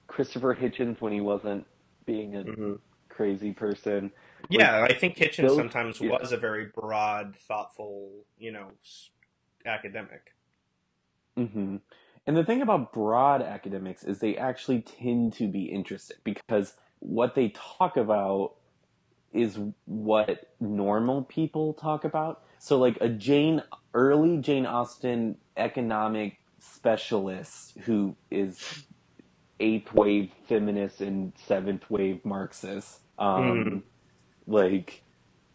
Christopher Hitchens when he wasn't being a Mhm. crazy person. Yeah, I think Hitchens those- sometimes yeah. was a very broad, thoughtful, you know, academic. hmm And the thing about broad academics is they actually tend to be interested because what they talk about is what normal people talk about. So, like a Jane, early Jane Austen economic specialist who is eighth wave feminist and seventh wave Marxist, um, Mhm. like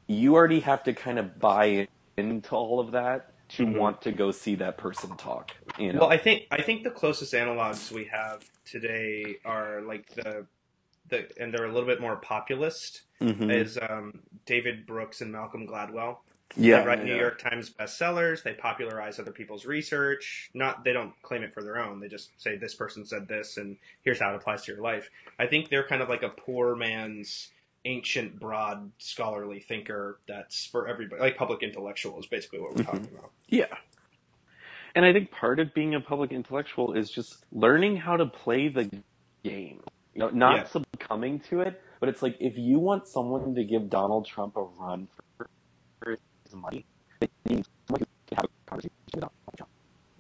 you already have to kind of buy into all of that to Mhm. want to go see that person talk. You know, Well, I think I think the closest analogs we have today are like the the and they're a little bit more populist Mhm. is um, David Brooks and Malcolm Gladwell. yeah, they write New. York Times bestsellers. They popularize other people's research. Not they don't claim it for their own. They just say this person said this, and here's how it applies to your life. I think they're kind of like a poor man's ancient, broad, scholarly thinker. That's for everybody, like public intellectual is basically what we're Mhm. talking about. Yeah. And I think part of being a public intellectual is just learning how to play the game. You know, not succumbing to it, but it's like if you want someone to give Donald Trump a run for, his money, then you need someone who can have a conversation with Donald Trump.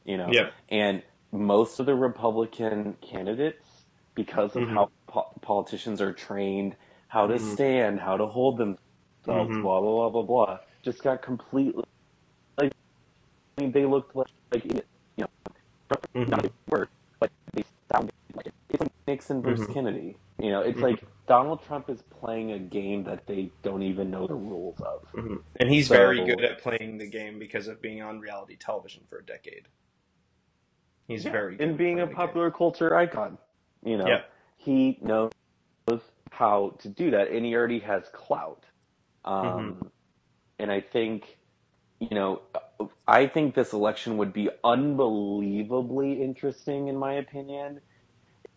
You know? Yeah. And most of the Republican candidates, because of Mhm. how po- politicians are trained, how to Mhm. stand, how to hold themselves, Mhm. blah, blah, blah, blah, blah, just got completely, like, I mean, they looked like, like you know, Mhm. not they were, but they sounded like it. It's like Nixon versus Mhm. Kennedy. You know, it's mm-hmm. like Donald Trump is playing a game that they don't even know the rules of. Mm-hmm. And he's so, very good at playing the game because of being on reality television for a decade. He's yeah, very and being a popular culture icon. You know, yeah. he knows how to do that, and he already has clout. Um, mm-hmm. And I think, you know, I think this election would be unbelievably interesting, in my opinion,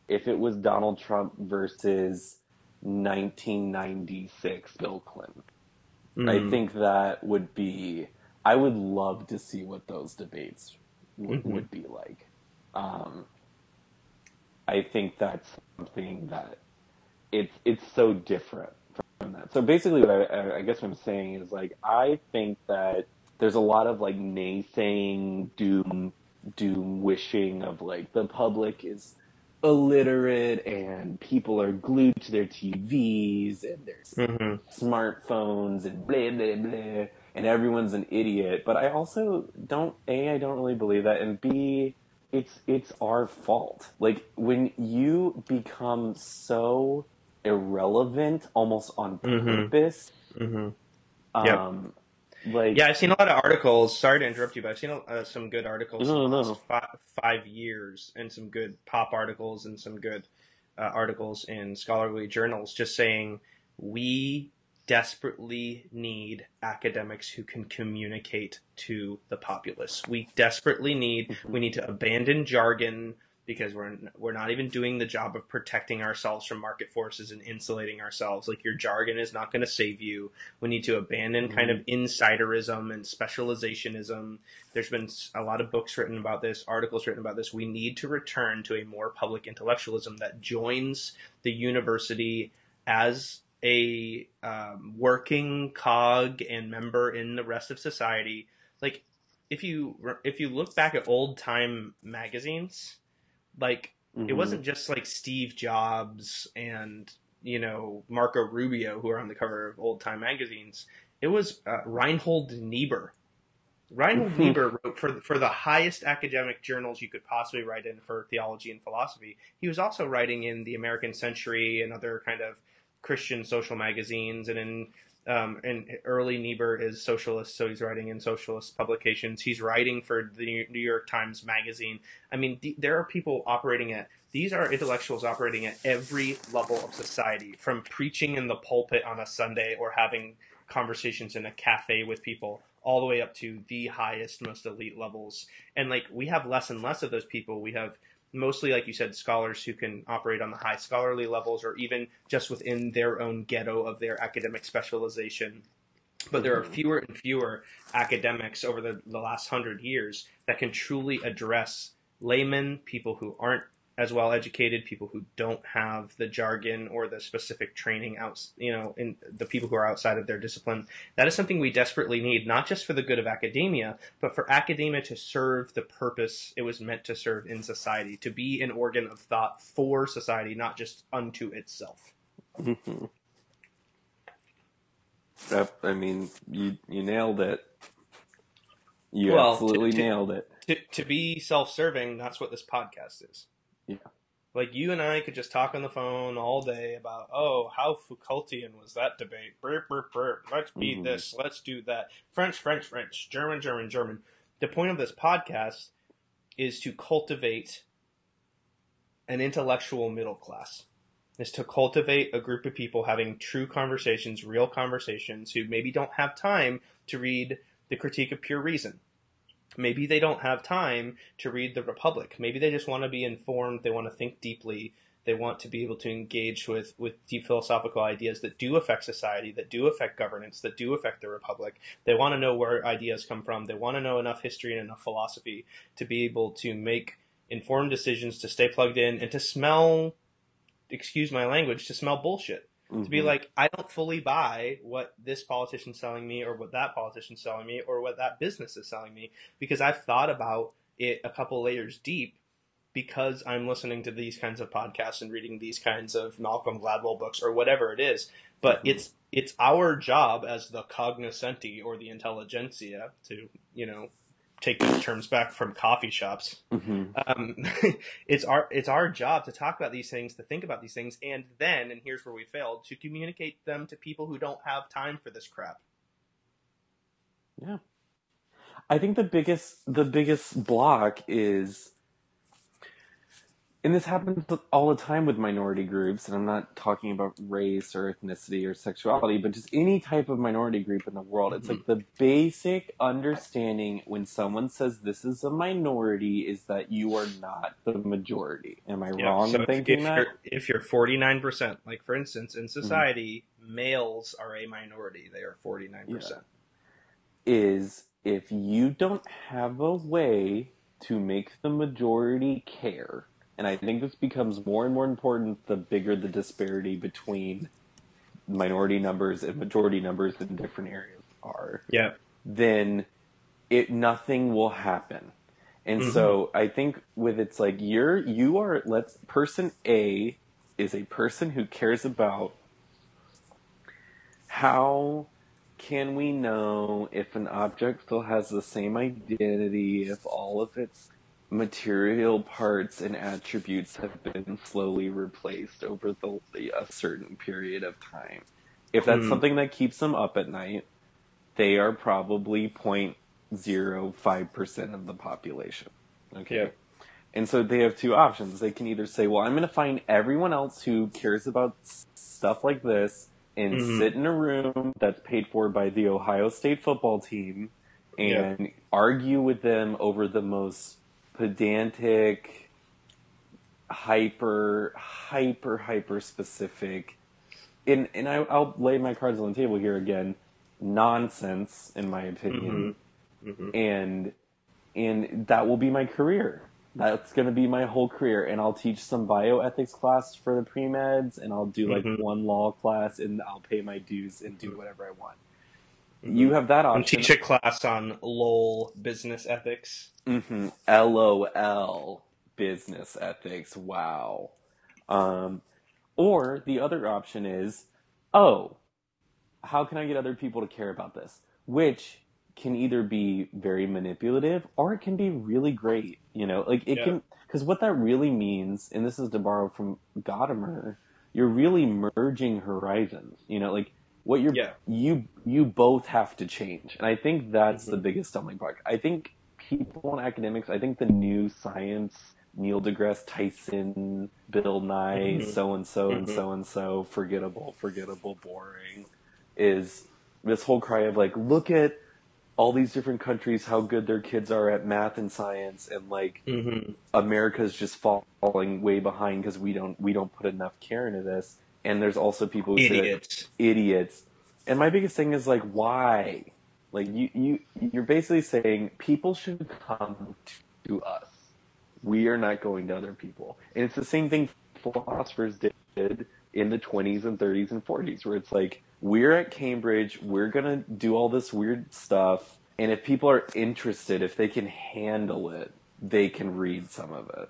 if it was Donald Trump versus 1996 Bill Clinton. Mm. I think that would be. I would love to see what those debates w- mm-hmm. would be like. Um, I think that's something that it's it's so different from that. So basically, what I, I guess what I'm saying is like I think that there's a lot of like naysaying, doom, doom wishing of like the public is illiterate and people are glued to their TVs and their mm-hmm. smartphones and blah blah blah and everyone's an idiot. But I also don't a I don't really believe that and b it's it's our fault. Like when you become so irrelevant almost on mm-hmm. purpose. Mm-hmm. Um, like yeah, I've seen a lot of articles. Sorry to interrupt you, but I've seen uh, some good articles no, in the last five, five, years, and some good pop articles, and some good uh, articles in scholarly journals, just saying we desperately need academics who can communicate to the populace. We desperately need. We need to abandon jargon because we're we're not even doing the job of protecting ourselves from market forces and insulating ourselves. Like your jargon is not going to save you. We need to abandon mm-hmm. kind of insiderism and specializationism. There's been a lot of books written about this, articles written about this. We need to return to a more public intellectualism that joins the university as a um, working cog and member in the rest of society. Like if you if you look back at old time magazines like mm-hmm. it wasn't just like Steve Jobs and you know Marco Rubio who are on the cover of old time magazines. It was uh, Reinhold Niebuhr. Reinhold mm-hmm. Niebuhr wrote for for the highest academic journals you could possibly write in for theology and philosophy. He was also writing in the American Century and other kind of Christian social magazines and in um, and early Niebuhr is socialist, so he's writing in socialist publications. He's writing for the New York Times Magazine. I mean, th- there are people operating at these are intellectuals operating at every level of society, from preaching in the pulpit on a Sunday or having conversations in a cafe with people, all the way up to the highest, most elite levels. And like we have less and less of those people. We have mostly, like you said, scholars who can operate on the high scholarly levels or even just within their own ghetto of their academic specialization. But there are mm-hmm. fewer and fewer academics over the, the last hundred years that can truly address laymen, people who aren't as well educated, people who don't have the jargon or the specific training out, you know, in the people who are outside of their discipline. That is something we desperately need, not just for the good of academia, but for academia to serve the purpose it was meant to serve in society, to be an organ of thought for society, not just unto itself. Mm-hmm. I mean, you you nailed it. You well, absolutely to, to, nailed it. To, to be self-serving, that's what this podcast is. Yeah. Like you and I could just talk on the phone all day about, oh, how Foucaultian was that debate? Burp, burp, burp. Let's beat mm-hmm. this. Let's do that. French, French, French. German, German, German. The point of this podcast is to cultivate an intellectual middle class. Is to cultivate a group of people having true conversations, real conversations, who maybe don't have time to read the critique of pure reason maybe they don't have time to read the Republic. Maybe they just want to be informed. They want to think deeply. They want to be able to engage with, with deep philosophical ideas that do affect society, that do affect governance, that do affect the Republic. They want to know where ideas come from. They want to know enough history and enough philosophy to be able to make informed decisions, to stay plugged in, and to smell, excuse my language, to smell bullshit. Mm-hmm. To be mm-hmm. like, I don't fully buy what this politician's selling me or what that politician's selling me or what that business is selling me because I've thought about it a couple layers deep because I'm listening to these kinds of podcasts and reading these kinds of Malcolm Gladwell books or whatever it is. But mm-hmm. it's it's our job as the cognoscenti or the intelligentsia to, you know, take these terms back from coffee shops. hmm Um, it's our it's our job to talk about these things, to think about these things, and then, and here's where we failed, to communicate them to people who don't have time for this crap. Yeah. I think the biggest the biggest block is and this happens all the time with minority groups and I'm not talking about race or ethnicity or sexuality but just any type of minority group in the world. It's like mm-hmm. the basic understanding when someone says this is a minority is that you are not the majority. Am i wrong so in thinking if that? you're if you're 49 percent, like for instance, in mm-hmm. society, males are a minority; they are 49 percent. is if you don't have a way to make the majority care, and I think this becomes more and more important the bigger the disparity between minority numbers and majority numbers in different areas are, Yeah, then it nothing will happen. And Mhm. so I think with it's like you're you are let's person A is a person who cares about how can we know if an object still has the same identity if all of its material parts and attributes have been slowly replaced over the, a certain period of time? If that's Hmm. something that keeps them up at night, they are probably 0.05% of the population. Okay. Yeah. And so they have two options. They can either say, well, I'm going to find everyone else who cares about stuff like this and Mhm. sit in a room that's paid for by the Ohio State football team and argue with them over the most pedantic, hyper, hyper, hyper specific, and, and I, I'll lay my cards on the table here again, nonsense, in my opinion hmm and and that will be my career. That's going to be my whole career, and I'll teach some bioethics class for the pre meds, and I'll do like Mhm. one law class, and I'll pay my dues and do whatever I want. You have that And option. teach a class on LOL business ethics. hmm LOL business ethics. Wow. Um, or the other option is, oh, how can I get other people to care about this? Which can either be very manipulative or it can be really great. You know, like it Yeah. can, because what that really means, and this is to borrow from Gadamer, you're really merging horizons. You know, like what you're Yeah. you you both have to change, and I think that's Mhm. the biggest stumbling block. I think people in academics, I think the new science, Neil deGrasse Tyson, Bill Nye, Mhm. so and so and so and so, forgettable, forgettable, boring, is this whole cry of like, look at all these different countries, how good their kids are at math and science, and like hmm America's just falling way behind because we don't we don't put enough care into this. And there's also people who say Idiots. idiots. And my biggest thing is like, why? Like you, you, you're basically saying people should come to us. We are not going to other people. And it's the same thing philosophers did in the 20s and 30s and 40s, where it's like, we're at Cambridge, we're gonna do all this weird stuff, and if people are interested, if they can handle it, they can read some of it.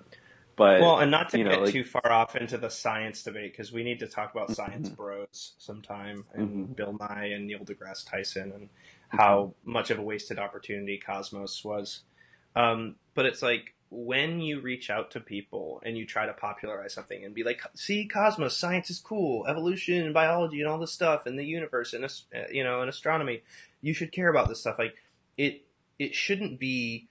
But Well, and not to you know, get like- too far off into the science debate, because we need to talk about science Mhm. bros sometime, and Mhm. Bill Nye and Neil deGrasse Tyson, and how much of a wasted opportunity Cosmos was. Um, but it's like when you reach out to people and you try to popularize something and be like, "See, Cosmos, science is cool, evolution and biology and all this stuff, and the universe and uh, you know and astronomy, you should care about this stuff." Like it, it shouldn't be.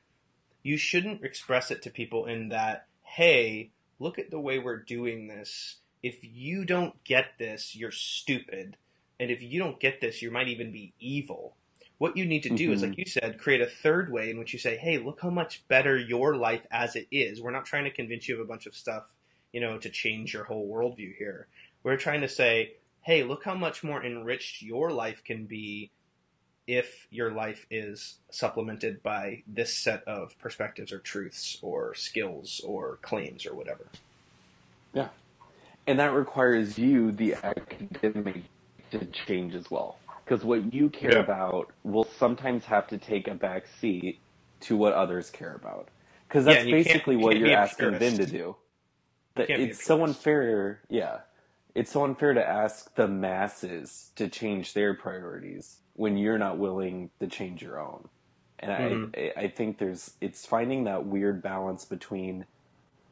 You shouldn't express it to people in that, "Hey, look at the way we're doing this. If you don't get this, you're stupid. And if you don't get this, you might even be evil. What you need to do is, Mhm. like you said, create a third way in which you say, hey, look how much better your life as it is. We're not trying to convince you of a bunch of stuff, you know, to change your whole worldview here. We're trying to say, hey, look how much more enriched your life can be if your life is supplemented by this set of perspectives or truths or skills or claims or whatever. Yeah. And that requires you, the academic, to change as well. Because what you care Yeah. about will sometimes have to take a back seat to what others care about. Because Yeah, that's you can't- basically you what can't you're asking them to do. That can't be a it's so unfair. Yeah. It's so unfair to ask the masses to change their priorities when you're not willing to change your own. And Mhm. I I think there's it's finding that weird balance between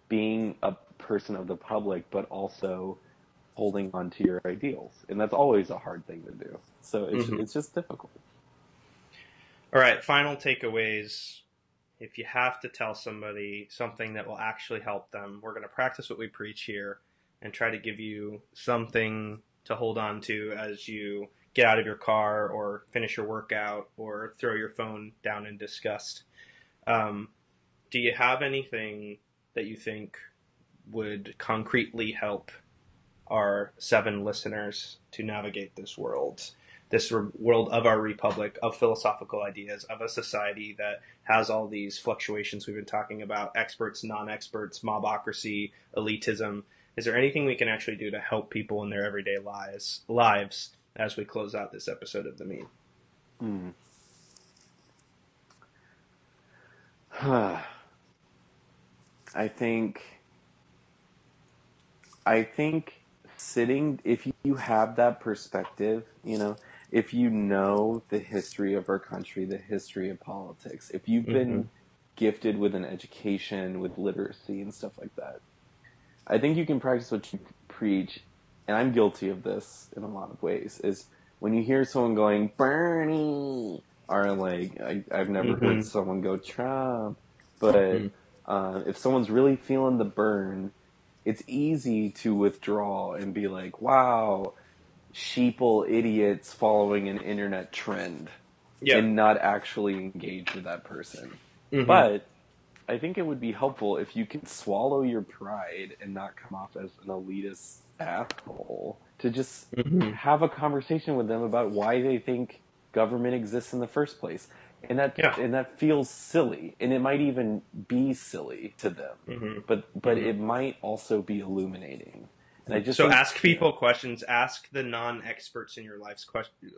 being a person of the public but also holding on to your ideals. And that's always a hard thing to do. So it's Mhm. it's just difficult. All right, final takeaways. If you have to tell somebody something that will actually help them, we're going to practice what we preach here and try to give you something to hold on to as you get out of your car or finish your workout or throw your phone down in disgust. Um, do you have anything that you think would concretely help our seven listeners to navigate this world? this re- world of our republic, of philosophical ideas, of a society that has all these fluctuations we've been talking about experts, non experts, mobocracy, elitism. Is there anything we can actually do to help people in their everyday lives, lives as we close out this episode of The Mean? Hmm. I think I think sitting if you have that perspective, you know, if you know the history of our country, the history of politics, if you've been Mhm. gifted with an education, with literacy and stuff like that, I think you can practice what you preach. And I'm guilty of this in a lot of ways. Is when you hear someone going Bernie, or like I, I've never Mhm. heard someone go Trump, but Mhm. uh, if someone's really feeling the Bern, it's easy to withdraw and be like, "Wow, sheeple idiots following an internet trend," Yeah. and not actually engage with that person. Mhm. But I think it would be helpful if you can swallow your pride and not come off as an elitist asshole to just Mhm. have a conversation with them about why they think government exists in the first place. And that Yeah. and that feels silly. And it might even be silly to them. Mhm. But but Mhm. it might also be illuminating. And I just so think- ask people questions. Ask the non-experts in your lives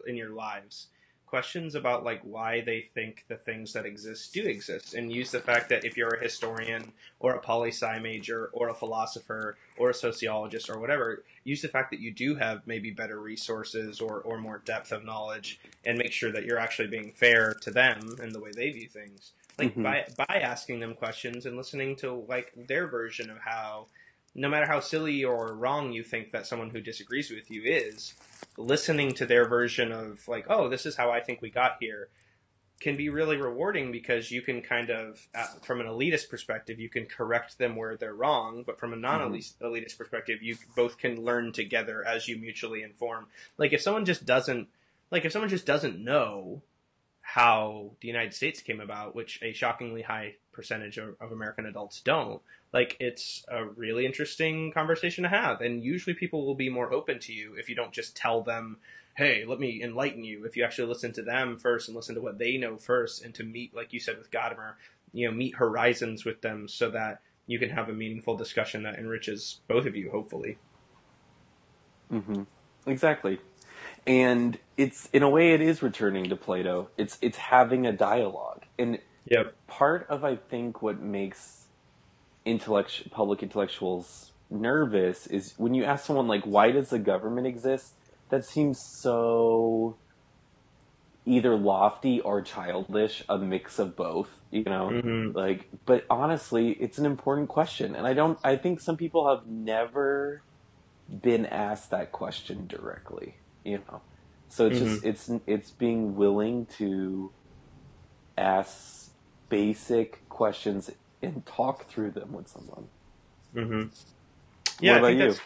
in your lives questions about like why they think the things that exist do exist, and use the fact that if you're a historian or a poli sci major or a philosopher or a sociologist or whatever, use the fact that you do have maybe better resources or or more depth of knowledge, and make sure that you're actually being fair to them and the way they view things. Like Mhm. by by asking them questions and listening to like their version of how no matter how silly or wrong you think that someone who disagrees with you is, listening to their version of like, oh, this is how I think we got here, can be really rewarding because you can kind of, uh, from an elitist perspective, you can correct them where they're wrong, but from a non-elitist perspective, you both can learn together as you mutually inform. Like if someone just doesn't, like if someone just doesn't know how the United States came about, which a shockingly high percentage of, of American adults don't, like it's a really interesting conversation to have. And usually people will be more open to you if you don't just tell them, hey, let me enlighten you. If you actually listen to them first and listen to what they know first and to meet, like you said with Gadamer, you know, meet horizons with them so that you can have a meaningful discussion that enriches both of you, hopefully. Mm-hmm. Exactly. And it's in a way it is returning to Plato. It's it's having a dialogue. And Yep. part of I think what makes intellect public intellectuals nervous is when you ask someone like why does the government exist that seems so either lofty or childish a mix of both you know Mhm. like but honestly it's an important question and i don't i think some people have never been asked that question directly you know so it's just it's it's being willing to ask basic questions and talk through them with someone. Hmm Yeah, what I about think you?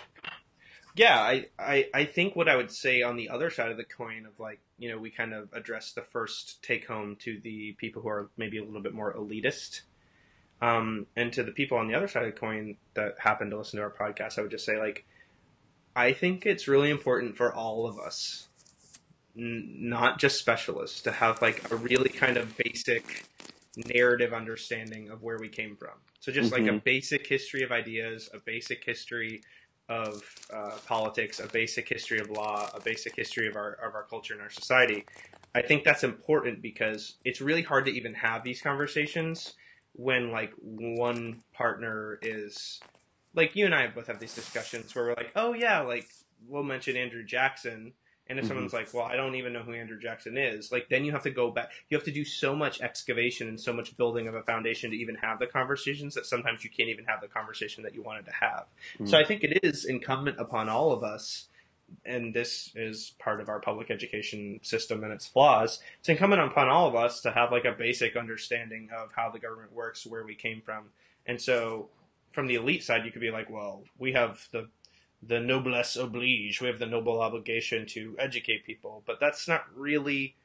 yeah, I, I, I think what I would say on the other side of the coin of like, you know, we kind of address the first take home to the people who are maybe a little bit more elitist. Um, and to the people on the other side of the coin that happen to listen to our podcast, I would just say like, I think it's really important for all of us, n- not just specialists, to have like a really kind of basic narrative understanding of where we came from. So just like a Mhm. basic history of ideas, a basic history of uh, politics, a basic history of law, a basic history of our of our culture and our society. I think that's important because it's really hard to even have these conversations when like one partner is like you and I both have these discussions where we're like, oh yeah, like we'll mention Andrew Jackson, And if Mhm. someone's like, "Well, I don't even know who Andrew Jackson is," like then you have to go back. You have to do so much excavation and so much building of a foundation to even have the conversations that sometimes you can't even have the conversation that you wanted to have. So I think it is incumbent upon all of us, and this is part of our public education system and its flaws. It's incumbent upon all of us to have like a basic understanding of how the government works, where we came from, and so from the elite side, you could be like, well, we have the the noblesse oblige, we have the noble obligation to educate people, but that's not really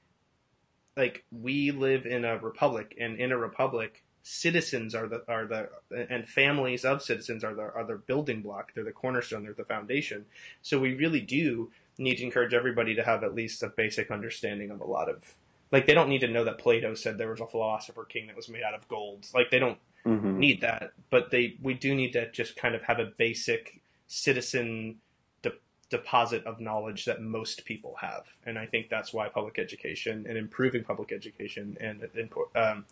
like we live in a republic, and in a republic, citizens are the are the and families of citizens are the are the building block. They're the cornerstone. They're the foundation. So we really do need to encourage everybody to have at least a basic understanding of a lot of like they don't need to know that Plato said there was a philosopher king that was made out of gold. Like they don't Mhm. need that, but they we do need to just kind of have a basic citizen de- deposit of knowledge that most people have, and I think that's why public education and improving public education and in, um,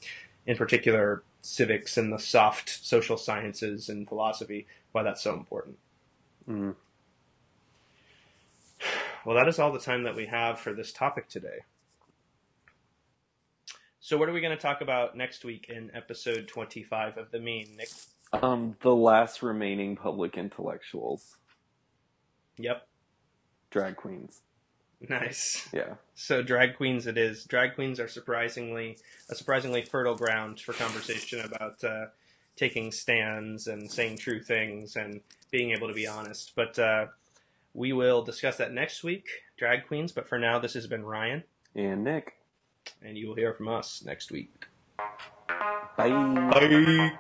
in particular civics and the soft social sciences and philosophy why that's so important. Mm. Well, that is all the time that we have for this topic today. So, what are we going to talk about next week in episode 25 of The Mean, Nic? Um, the last remaining public intellectuals, Yep. drag queens. Nice. Yeah. So drag queens it is. Drag queens are surprisingly a surprisingly fertile ground for conversation about uh, taking stands and saying true things and being able to be honest. But uh, we will discuss that next week, drag queens. But for now, this has been Ryan, And Nic. and you will hear from us next week. Bye. Bye.